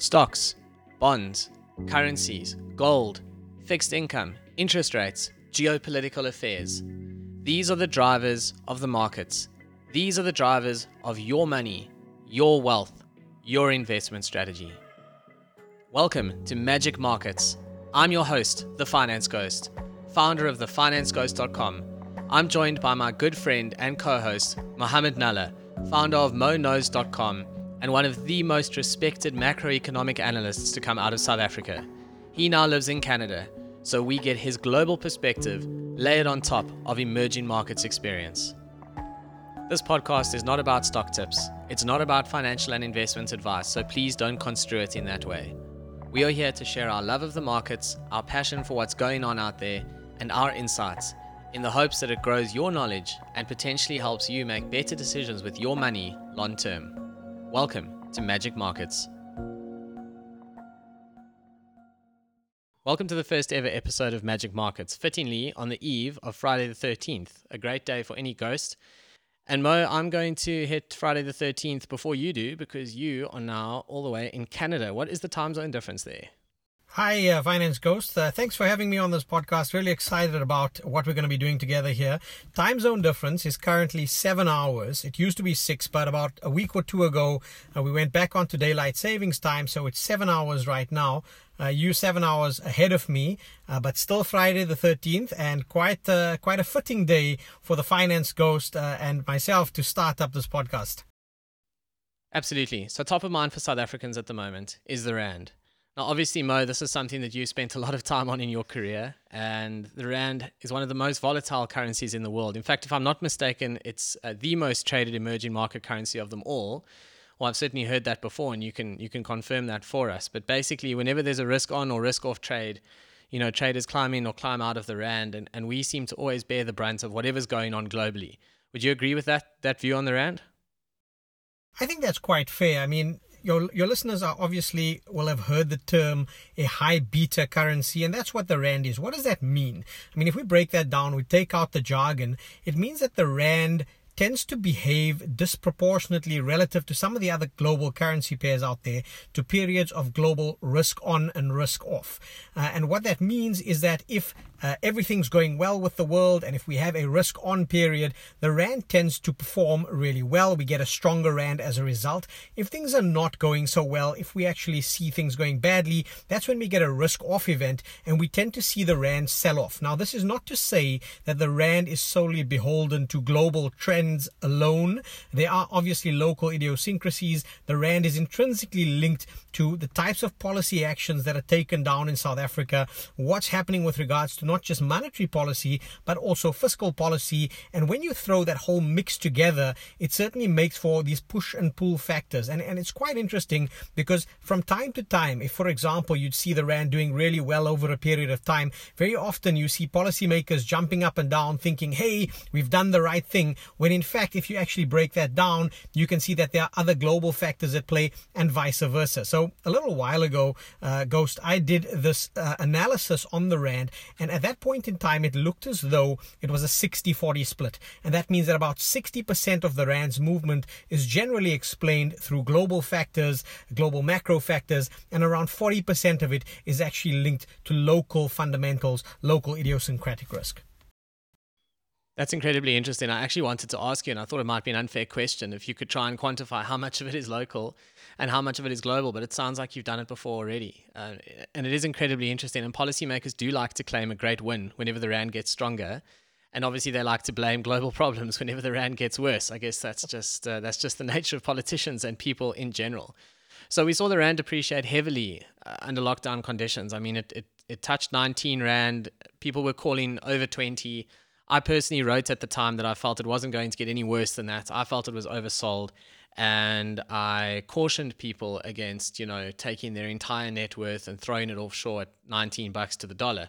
Stocks, bonds, currencies, gold, fixed income, interest rates, geopolitical affairs. These are the drivers of the markets. These are the drivers of your money, your wealth, your investment strategy. Welcome to Magic Markets. I'm your host, The Finance Ghost, founder of thefinanceghost.com. I'm joined by my good friend and co host, Mohammed Nalla, founder of MoKnows.com and one of the most respected macroeconomic analysts to come out of South Africa. He now lives in Canada, so we get his global perspective layered on top of emerging markets experience. This podcast is not about stock tips, it's not about financial and investment advice, so please don't construe it in that way. We are here to share our love of the markets, our passion for what's going on out there, and our insights in the hopes that it grows your knowledge and potentially helps you make better decisions with your money long term. Welcome to Magic Markets. Welcome to the first ever episode of Magic Markets, fittingly on the eve of Friday the 13th, a great day for any ghost. And Mo, I'm going to hit Friday the 13th before you do because you are now all the way in Canada. What is the time zone difference there? Hi, uh, Finance Ghost. Uh, thanks for having me on this podcast. Really excited about what we're going to be doing together here. Time zone difference is currently seven hours. It used to be six, but about a week or two ago, uh, we went back onto daylight savings time, so it's seven hours right now. Uh, you seven hours ahead of me, uh, but still Friday the 13th, and quite uh, quite a fitting day for the Finance Ghost uh, and myself to start up this podcast. Absolutely. So, top of mind for South Africans at the moment is the Rand. Now, obviously, Mo, this is something that you spent a lot of time on in your career, and the Rand is one of the most volatile currencies in the world. In fact, if I'm not mistaken, it's uh, the most traded emerging market currency of them all. Well, I've certainly heard that before, and you can you can confirm that for us. But basically, whenever there's a risk on or risk off trade, you know, traders climb in or climb out of the Rand, and, and we seem to always bear the brunt of whatever's going on globally. Would you agree with that that view on the Rand? I think that's quite fair. I mean, your your listeners are obviously will have heard the term a high beta currency, and that's what the rand is. What does that mean? I mean, if we break that down, we take out the jargon. It means that the rand tends to behave disproportionately relative to some of the other global currency pairs out there to periods of global risk on and risk off. Uh, and what that means is that if uh, everything's going well with the world, and if we have a risk on period, the Rand tends to perform really well. We get a stronger Rand as a result. If things are not going so well, if we actually see things going badly, that's when we get a risk off event, and we tend to see the Rand sell off. Now, this is not to say that the Rand is solely beholden to global trends alone. There are obviously local idiosyncrasies. The Rand is intrinsically linked to the types of policy actions that are taken down in South Africa, what's happening with regards to not just monetary policy, but also fiscal policy. And when you throw that whole mix together, it certainly makes for these push and pull factors. And, and it's quite interesting because from time to time, if for example, you'd see the Rand doing really well over a period of time, very often you see policymakers jumping up and down thinking, hey, we've done the right thing. When in fact, if you actually break that down, you can see that there are other global factors at play and vice versa. So a little while ago, uh, Ghost, I did this uh, analysis on the Rand, and at that point in time, it looked as though it was a 60 40 split. And that means that about 60% of the Rand's movement is generally explained through global factors, global macro factors, and around 40% of it is actually linked to local fundamentals, local idiosyncratic risk. That's incredibly interesting. I actually wanted to ask you, and I thought it might be an unfair question if you could try and quantify how much of it is local and how much of it is global, but it sounds like you've done it before already. Uh, and it is incredibly interesting. And policymakers do like to claim a great win whenever the Rand gets stronger. And obviously, they like to blame global problems whenever the Rand gets worse. I guess that's just, uh, that's just the nature of politicians and people in general. So we saw the Rand appreciate heavily uh, under lockdown conditions. I mean, it, it, it touched 19 Rand. People were calling over 20. I personally wrote at the time that I felt it wasn't going to get any worse than that. I felt it was oversold. And I cautioned people against, you know, taking their entire net worth and throwing it offshore at 19 bucks to the dollar.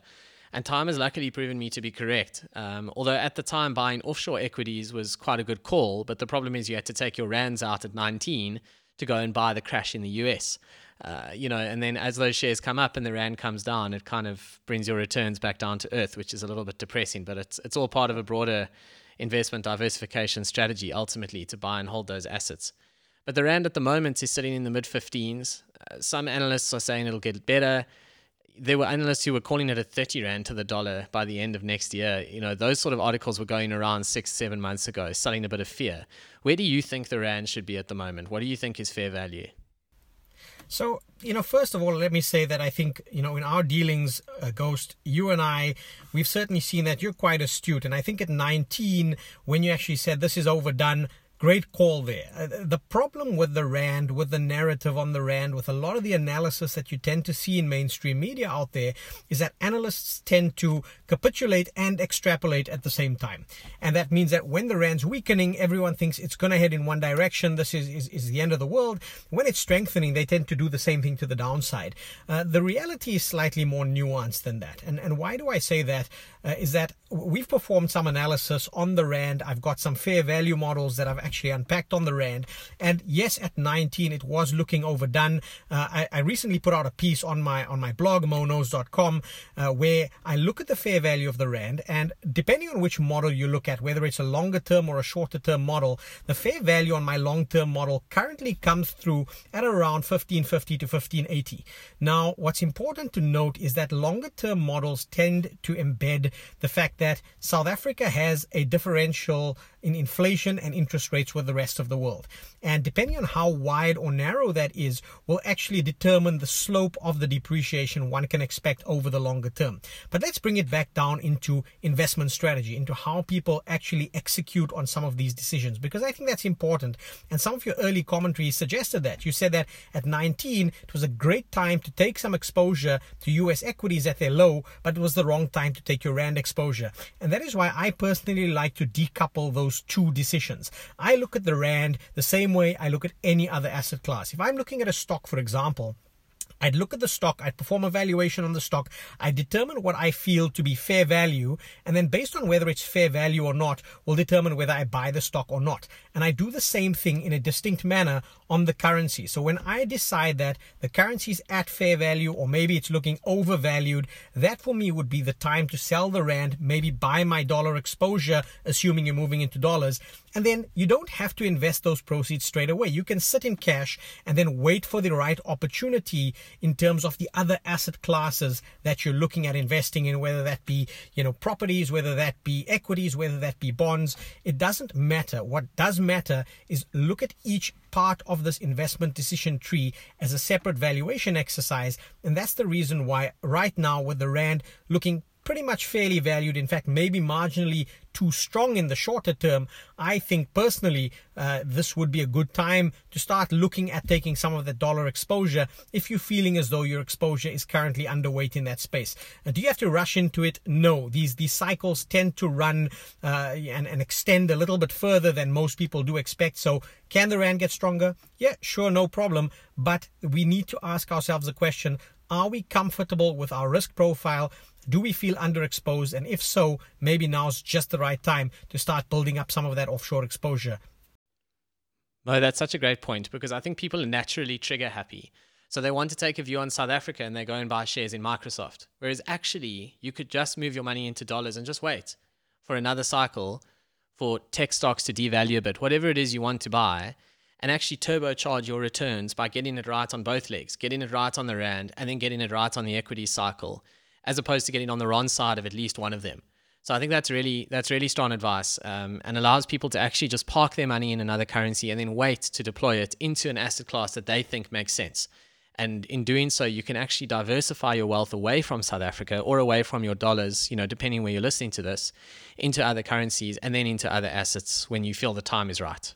And time has luckily proven me to be correct. Um, although at the time, buying offshore equities was quite a good call, but the problem is you had to take your rands out at 19 to go and buy the crash in the US. Uh, you know, and then as those shares come up and the rand comes down, it kind of brings your returns back down to earth, which is a little bit depressing. But it's it's all part of a broader investment diversification strategy, ultimately to buy and hold those assets. But the rand at the moment is sitting in the mid 15s. Uh, some analysts are saying it'll get better. There were analysts who were calling it a 30 rand to the dollar by the end of next year. You know, those sort of articles were going around six, seven months ago, selling a bit of fear. Where do you think the rand should be at the moment? What do you think is fair value? So, you know, first of all, let me say that I think, you know, in our dealings, uh, Ghost, you and I, we've certainly seen that you're quite astute. And I think at 19, when you actually said this is overdone, Great call there. Uh, the problem with the Rand, with the narrative on the Rand, with a lot of the analysis that you tend to see in mainstream media out there, is that analysts tend to capitulate and extrapolate at the same time. And that means that when the Rand's weakening, everyone thinks it's going to head in one direction. This is, is, is, the end of the world. When it's strengthening, they tend to do the same thing to the downside. Uh, the reality is slightly more nuanced than that. And, and why do I say that? Uh, is that we've performed some analysis on the Rand. I've got some fair value models that I've actually unpacked on the Rand. And yes, at 19, it was looking overdone. Uh, I, I, recently put out a piece on my on my blog, moknows.com, uh, where I look at the fair value of the Rand. And depending on which model you look at, whether it's a longer term or a shorter term model, the fair value on my long term model currently comes through at around 1550 to 1580. Now, what's important to note is that longer term models tend to embed the fact that South Africa has a differential in inflation and interest with the rest of the world. And depending on how wide or narrow that is, will actually determine the slope of the depreciation one can expect over the longer term. But let's bring it back down into investment strategy, into how people actually execute on some of these decisions, because I think that's important. And some of your early commentary suggested that. You said that at 19, it was a great time to take some exposure to US equities at their low, but it was the wrong time to take your RAND exposure. And that is why I personally like to decouple those two decisions. I look at the RAND the same way I look at any other asset class. If I'm looking at a stock, for example, I'd look at the stock, I'd perform a valuation on the stock, I determine what I feel to be fair value, and then based on whether it's fair value or not, will determine whether I buy the stock or not. And I do the same thing in a distinct manner on the currency. So when I decide that the currency is at fair value or maybe it's looking overvalued, that for me would be the time to sell the rand, maybe buy my dollar exposure, assuming you're moving into dollars. And then you don't have to invest those proceeds straight away. You can sit in cash and then wait for the right opportunity in terms of the other asset classes that you're looking at investing in, whether that be, you know, properties, whether that be equities, whether that be bonds. It doesn't matter. What does matter is look at each part of this investment decision tree as a separate valuation exercise. And that's the reason why right now with the Rand looking pretty much fairly valued, in fact, maybe marginally too strong in the shorter term, I think personally uh, this would be a good time to start looking at taking some of the dollar exposure if you're feeling as though your exposure is currently underweight in that space. Uh, do you have to rush into it? No. These these cycles tend to run uh, and, and extend a little bit further than most people do expect. So can the rand get stronger? Yeah, sure, no problem. But we need to ask ourselves the question: Are we comfortable with our risk profile? Do we feel underexposed? And if so, maybe now's just the right time to start building up some of that offshore exposure. No, that's such a great point because I think people are naturally trigger happy. So they want to take a view on South Africa and they go and buy shares in Microsoft. Whereas actually, you could just move your money into dollars and just wait for another cycle for tech stocks to devalue a bit, whatever it is you want to buy, and actually turbocharge your returns by getting it right on both legs, getting it right on the Rand, and then getting it right on the equity cycle as opposed to getting on the wrong side of at least one of them. So I think that's really that's really strong advice um, and allows people to actually just park their money in another currency and then wait to deploy it into an asset class that they think makes sense. And in doing so, you can actually diversify your wealth away from South Africa or away from your dollars, you know, depending where you're listening to this, into other currencies and then into other assets when you feel the time is right.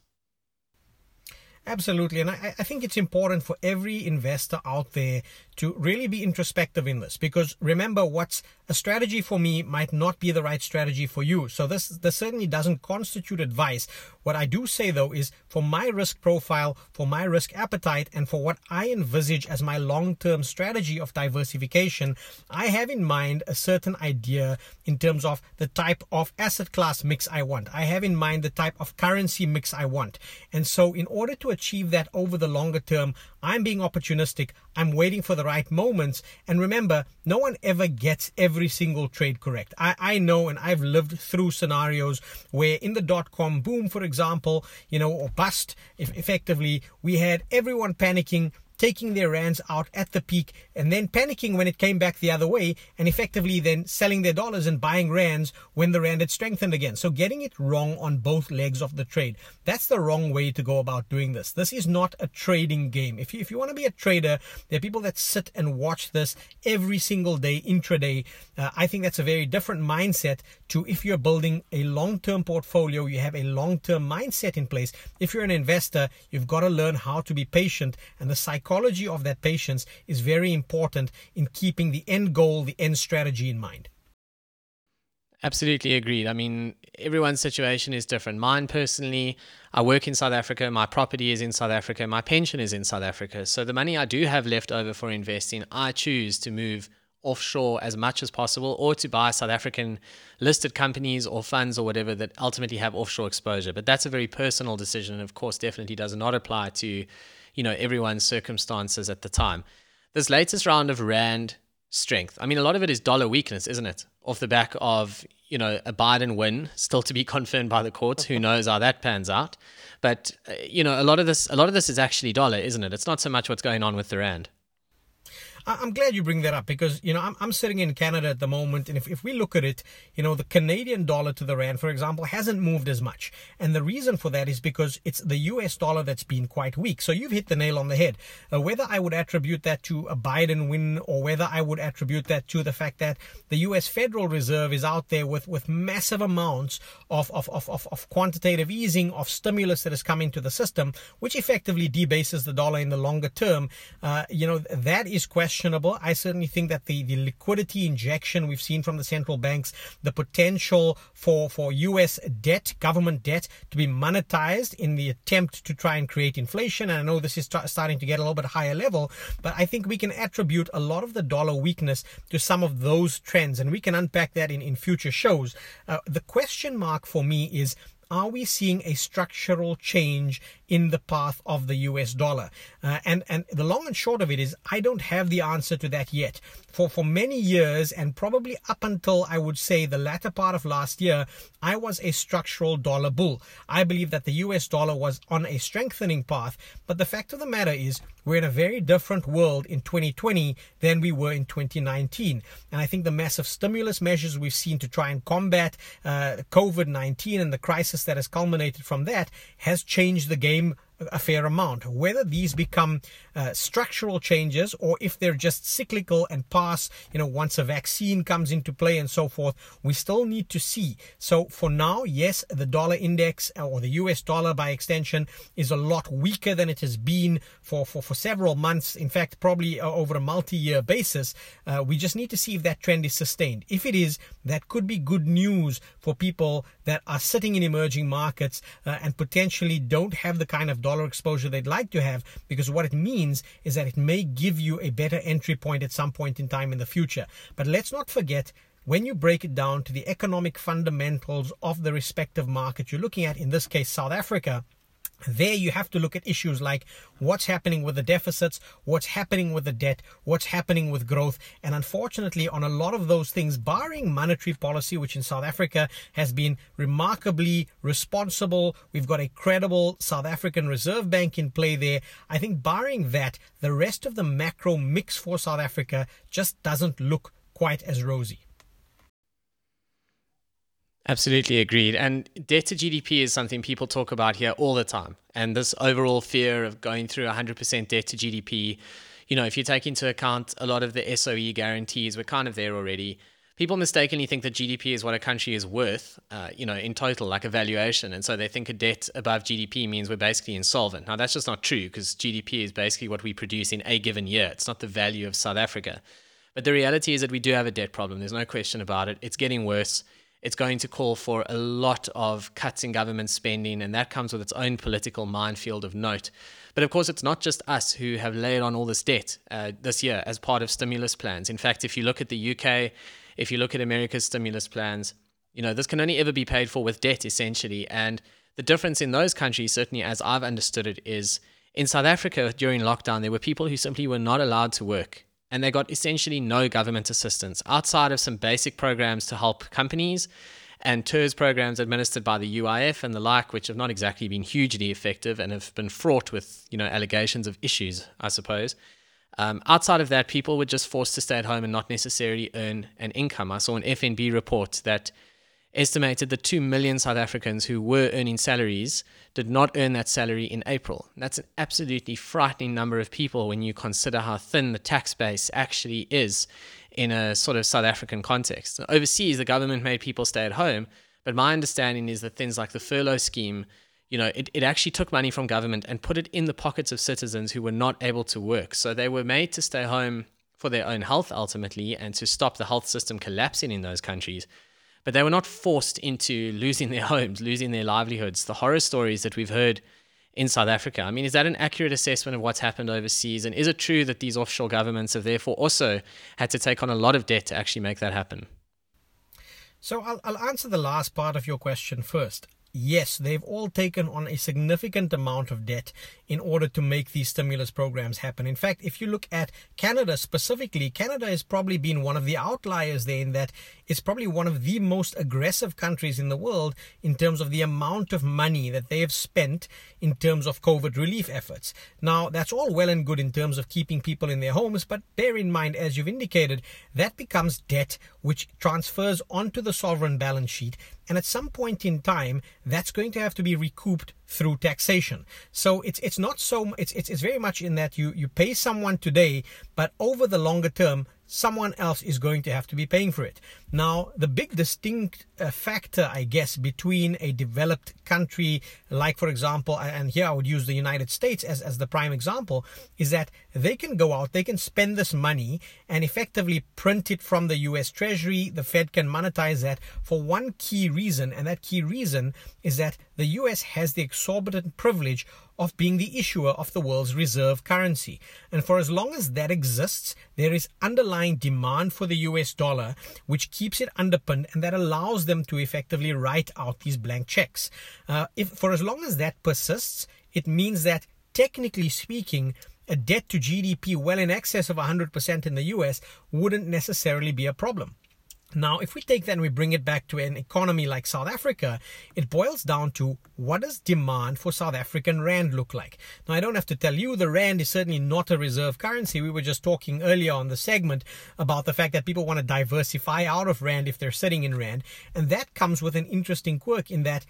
Absolutely. And I, I, think it's important for every investor out there to really be introspective in this because remember what's a strategy for me might not be the right strategy for you. So this, this certainly doesn't constitute advice. What I do say though is for my risk profile, for my risk appetite, and for what I envisage as my long-term strategy of diversification, I have in mind a certain idea in terms of the type of asset class mix I want. I have in mind the type of currency mix I want. And so in order to achieve that over the longer term, I'm being opportunistic. I'm waiting for the right moments. And remember, no one ever gets every single trade correct. I, I know and I've lived through scenarios where in the dot com boom, for example, you know, or bust, if effectively, we had everyone panicking taking their rands out at the peak and then panicking when it came back the other way and effectively then selling their dollars and buying rands when the rand had strengthened again. So getting it wrong on both legs of the trade. That's the wrong way to go about doing this. This is not a trading game. If you, if you want to be a trader, there are people that sit and watch this every single day intraday. Uh, I think that's a very different mindset to if you're building a long-term portfolio, you have a long-term mindset in place. If you're an investor, you've got to learn how to be patient and the psychology psychology of that patience is very important in keeping the end goal, the end strategy in mind. Absolutely agreed. I mean, everyone's situation is different. Mine personally, I work in South Africa, my property is in South Africa, my pension is in South Africa. So the money I do have left over for investing, I choose to move offshore as much as possible or to buy South African listed companies or funds or whatever that ultimately have offshore exposure. But that's a very personal decision and of course definitely does not apply to you know everyone's circumstances at the time. This latest round of rand strength. I mean, a lot of it is dollar weakness, isn't it? Off the back of you know a Biden win, still to be confirmed by the courts. Who knows how that pans out? But uh, you know, a lot of this, a lot of this is actually dollar, isn't it? It's not so much what's going on with the rand. I'm glad you bring that up because, you know, I'm, I'm sitting in Canada at the moment. And if, if we look at it, you know, the Canadian dollar to the Rand, for example, hasn't moved as much. And the reason for that is because it's the US dollar that's been quite weak. So you've hit the nail on the head. Uh, whether I would attribute that to a Biden win or whether I would attribute that to the fact that the US Federal Reserve is out there with, with massive amounts of, of, of, of, of quantitative easing, of stimulus that is coming to the system, which effectively debases the dollar in the longer term, uh, you know, that is questionable questionable. I certainly think that the, the liquidity injection we've seen from the central banks, the potential for, for US debt, government debt, to be monetized in the attempt to try and create inflation. And I know this is starting to get a little bit higher level, but I think we can attribute a lot of the dollar weakness to some of those trends. And we can unpack that in, in future shows. Uh, the question mark for me is are we seeing a structural change in the path of the US dollar? Uh, and, and the long and short of it is, I don't have the answer to that yet. For, for many years, and probably up until I would say the latter part of last year, I was a structural dollar bull. I believe that the US dollar was on a strengthening path. But the fact of the matter is, we're in a very different world in 2020 than we were in 2019. And I think the massive stimulus measures we've seen to try and combat uh, COVID 19 and the crisis that has culminated from that has changed the game a fair amount. Whether these become uh, structural changes or if they're just cyclical and pass, you know, once a vaccine comes into play and so forth, we still need to see. So for now, yes, the dollar index uh, or the US dollar by extension is a lot weaker than it has been for, for, for several months. In fact, probably uh, over a multi-year basis. Uh, we just need to see if that trend is sustained. If it is, that could be good news for people that are sitting in emerging markets uh, and potentially don't have the kind of dollar exposure they'd like to have because what it means is that it may give you a better entry point at some point in time in the future. But let's not forget when you break it down to the economic fundamentals of the respective market you're looking at, in this case, South Africa, there you have to look at issues like what's happening with the deficits, what's happening with the debt, what's happening with growth. And unfortunately, on a lot of those things, barring monetary policy, which in South Africa has been remarkably responsible, we've got a credible South African Reserve Bank in play there. I think barring that, the rest of the macro mix for South Africa just doesn't look quite as rosy. Absolutely agreed. And debt to GDP is something people talk about here all the time. And this overall fear of going through 100% debt to GDP, you know, if you take into account a lot of the SOE guarantees, we're kind of there already. People mistakenly think that GDP is what a country is worth, uh, you know, in total, like a valuation. And so they think a debt above GDP means we're basically insolvent. Now, that's just not true because GDP is basically what we produce in a given year. It's not the value of South Africa. But the reality is that we do have a debt problem. There's no question about it. It's getting worse it's going to call for a lot of cuts in government spending, and that comes with its own political minefield of note. But of course, it's not just us who have laid on all this debt uh, this year as part of stimulus plans. In fact, if you look at the UK, if you look at America's stimulus plans, you know, this can only ever be paid for with debt, essentially. And The difference in those countries, certainly as I've understood it, is in South Africa during lockdown, there were people who simply were not allowed to work and they got essentially no government assistance outside of some basic programs to help companies and TERS programs administered by the UIF and the like, which have not exactly been hugely effective and have been fraught with, you know, allegations of issues, I suppose. Um, outside of that, people were just forced to stay at home and not necessarily earn an income. I saw an FNB report that estimated that 2 million South Africans who were earning salaries did not earn that salary in April. That's an absolutely frightening number of people when you consider how thin the tax base actually is in a sort of South African context. Overseas, the government made people stay at home, but my understanding is that things like the furlough scheme, you know, it, it actually took money from government and put it in the pockets of citizens who were not able to work. So they were made to stay home for their own health ultimately and to stop the health system collapsing in those countries but they were not forced into losing their homes, losing their livelihoods. The horror stories that we've heard in South Africa. I mean, is that an accurate assessment of what's happened overseas? And is it true that these offshore governments have therefore also had to take on a lot of debt to actually make that happen? So I'll, I'll answer the last part of your question first yes, they've all taken on a significant amount of debt in order to make these stimulus programs happen. In fact, if you look at Canada specifically, Canada has probably been one of the outliers there in that it's probably one of the most aggressive countries in the world in terms of the amount of money that they have spent in terms of COVID relief efforts. Now, that's all well and good in terms of keeping people in their homes, but bear in mind, as you've indicated, that becomes debt which transfers onto the sovereign balance sheet and at some point in time, that's going to have to be recouped through taxation. So it's it's not so it's it's, it's very much in that you you pay someone today, but over the longer term, someone else is going to have to be paying for it. Now, the big distinct uh, factor, I guess, between a developed country, like, for example, and here I would use the United States as, as the prime example, is that they can go out, they can spend this money and effectively print it from the US Treasury. The Fed can monetize that for one key reason, and that key reason is that the US has the exorbitant privilege of being the issuer of the world's reserve currency. And for as long as that exists, there is underlying demand for the US dollar, which keeps it underpinned and that allows them to effectively write out these blank checks. Uh, if for as long as that persists, it means that technically speaking, a debt to GDP well in excess of 100% in the US wouldn't necessarily be a problem. Now, if we take that and we bring it back to an economy like South Africa, it boils down to what does demand for South African rand look like? Now, I don't have to tell you the rand is certainly not a reserve currency. We were just talking earlier on the segment about the fact that people want to diversify out of rand if they're sitting in rand. And that comes with an interesting quirk in that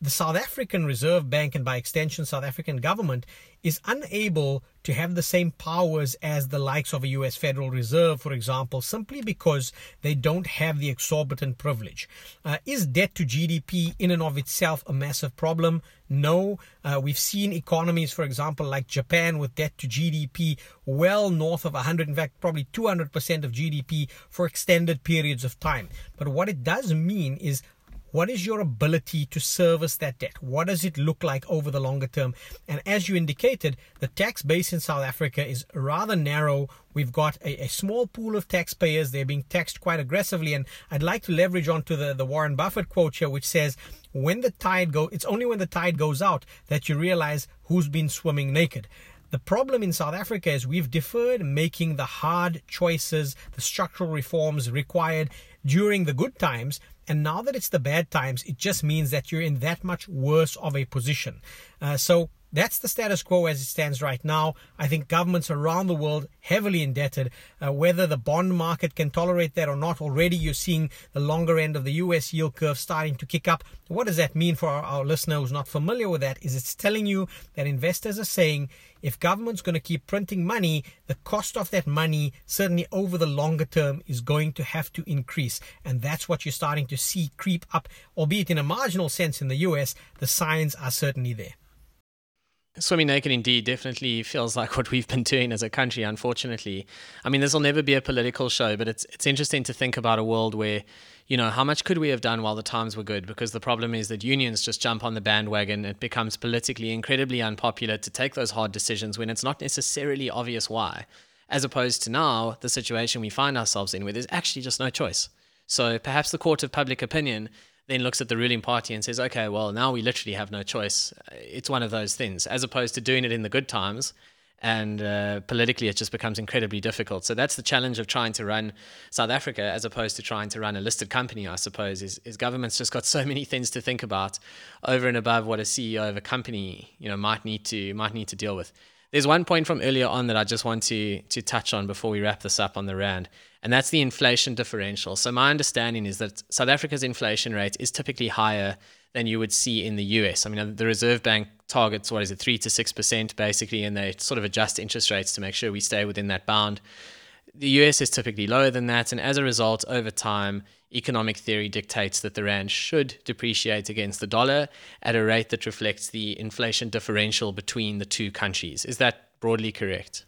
the South African Reserve Bank and by extension South African government is unable to have the same powers as the likes of a US Federal Reserve, for example, simply because they don't have the exorbitant privilege. Uh, is debt to GDP in and of itself a massive problem? No. Uh, we've seen economies, for example, like Japan with debt to GDP well north of 100, in fact, probably 200% of GDP for extended periods of time. But what it does mean is what is your ability to service that debt? What does it look like over the longer term? And as you indicated, the tax base in South Africa is rather narrow. We've got a, a, small pool of taxpayers. They're being taxed quite aggressively. And I'd like to leverage onto the, the Warren Buffett quote here, which says, when the tide go, it's only when the tide goes out that you realize who's been swimming naked. The problem in South Africa is we've deferred making the hard choices, the structural reforms required during the good times and now that it's the bad times, it just means that you're in that much worse of a position. Uh, so that's the status quo as it stands right now. I think governments around the world heavily indebted. Uh, whether the bond market can tolerate that or not, already you're seeing the longer end of the US yield curve starting to kick up. What does that mean for our, our listener who's not familiar with that? Is it's telling you that investors are saying if government's going to keep printing money, the cost of that money, certainly over the longer term, is going to have to increase. And that's what you're starting to see creep up, albeit in a marginal sense in the US. The signs are certainly there. Swimming naked indeed definitely feels like what we've been doing as a country, unfortunately. I mean, this will never be a political show, but it's it's interesting to think about a world where, you know, how much could we have done while the times were good? Because the problem is that unions just jump on the bandwagon. It becomes politically incredibly unpopular to take those hard decisions when it's not necessarily obvious why. As opposed to now, the situation we find ourselves in where there's actually just no choice. So perhaps the court of public opinion then looks at the ruling party and says, okay, well, now we literally have no choice. It's one of those things, as opposed to doing it in the good times. And uh, politically, it just becomes incredibly difficult. So that's the challenge of trying to run South Africa as opposed to trying to run a listed company, I suppose, is, is government's just got so many things to think about over and above what a CEO of a company, you know, might need to might need to deal with. There's one point from earlier on that I just want to to touch on before we wrap this up on the rand, and that's the inflation differential. So my understanding is that South Africa's inflation rate is typically higher than you would see in the US. I mean, the Reserve Bank targets what is it, three to six percent basically, and they sort of adjust interest rates to make sure we stay within that bound. The US is typically lower than that, and as a result, over time, economic theory dictates that the rand should depreciate against the dollar at a rate that reflects the inflation differential between the two countries. Is that broadly correct?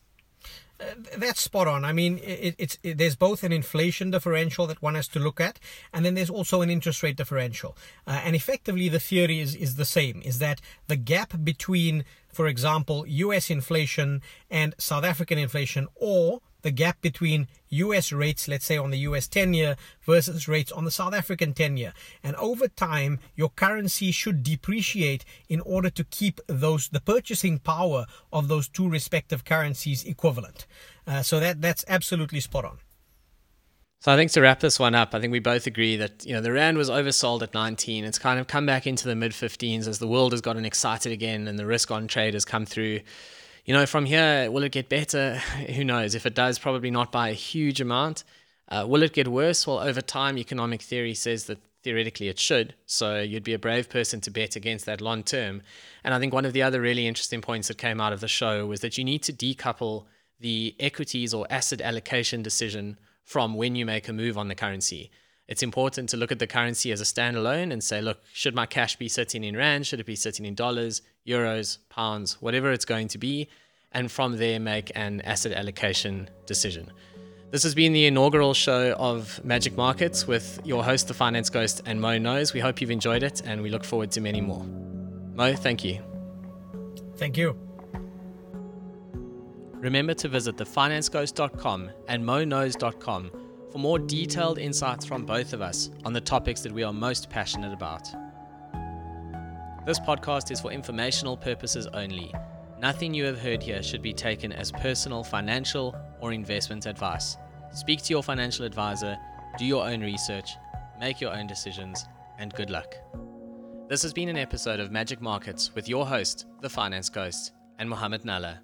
Uh, that's spot on. I mean, it, it's it, there's both an inflation differential that one has to look at, and then there's also an interest rate differential. Uh, and effectively, the theory is is the same: is that the gap between, for example, U.S. inflation and South African inflation, or the gap between US rates, let's say on the US 10 year versus rates on the South African 10 year. And over time, your currency should depreciate in order to keep those, the purchasing power of those two respective currencies equivalent. Uh, so that, that's absolutely spot on. So I think to wrap this one up, I think we both agree that you know the rand was oversold at 19. It's kind of come back into the mid 15s as the world has gotten excited again and the risk on trade has come through you know, from here, will it get better? Who knows? If it does, probably not by a huge amount. Uh, will it get worse? Well, over time, economic theory says that theoretically it should. So you'd be a brave person to bet against that long term. And I think one of the other really interesting points that came out of the show was that you need to decouple the equities or asset allocation decision from when you make a move on the currency. It's important to look at the currency as a standalone and say, look, should my cash be sitting in rand? Should it be sitting in dollars? euros, pounds, whatever it's going to be, and from there make an asset allocation decision. This has been the inaugural show of Magic Markets with your host, the Finance Ghost, and Mo Knows. We hope you've enjoyed it, and we look forward to many more. Mo, thank you. Thank you. Remember to visit thefinanceghost.com and moknows.com for more detailed insights from both of us on the topics that we are most passionate about. This podcast is for informational purposes only. Nothing you have heard here should be taken as personal financial or investment advice. Speak to your financial advisor, do your own research, make your own decisions, and good luck. This has been an episode of Magic Markets with your host, the Finance Ghost, and Mohammed Nalla.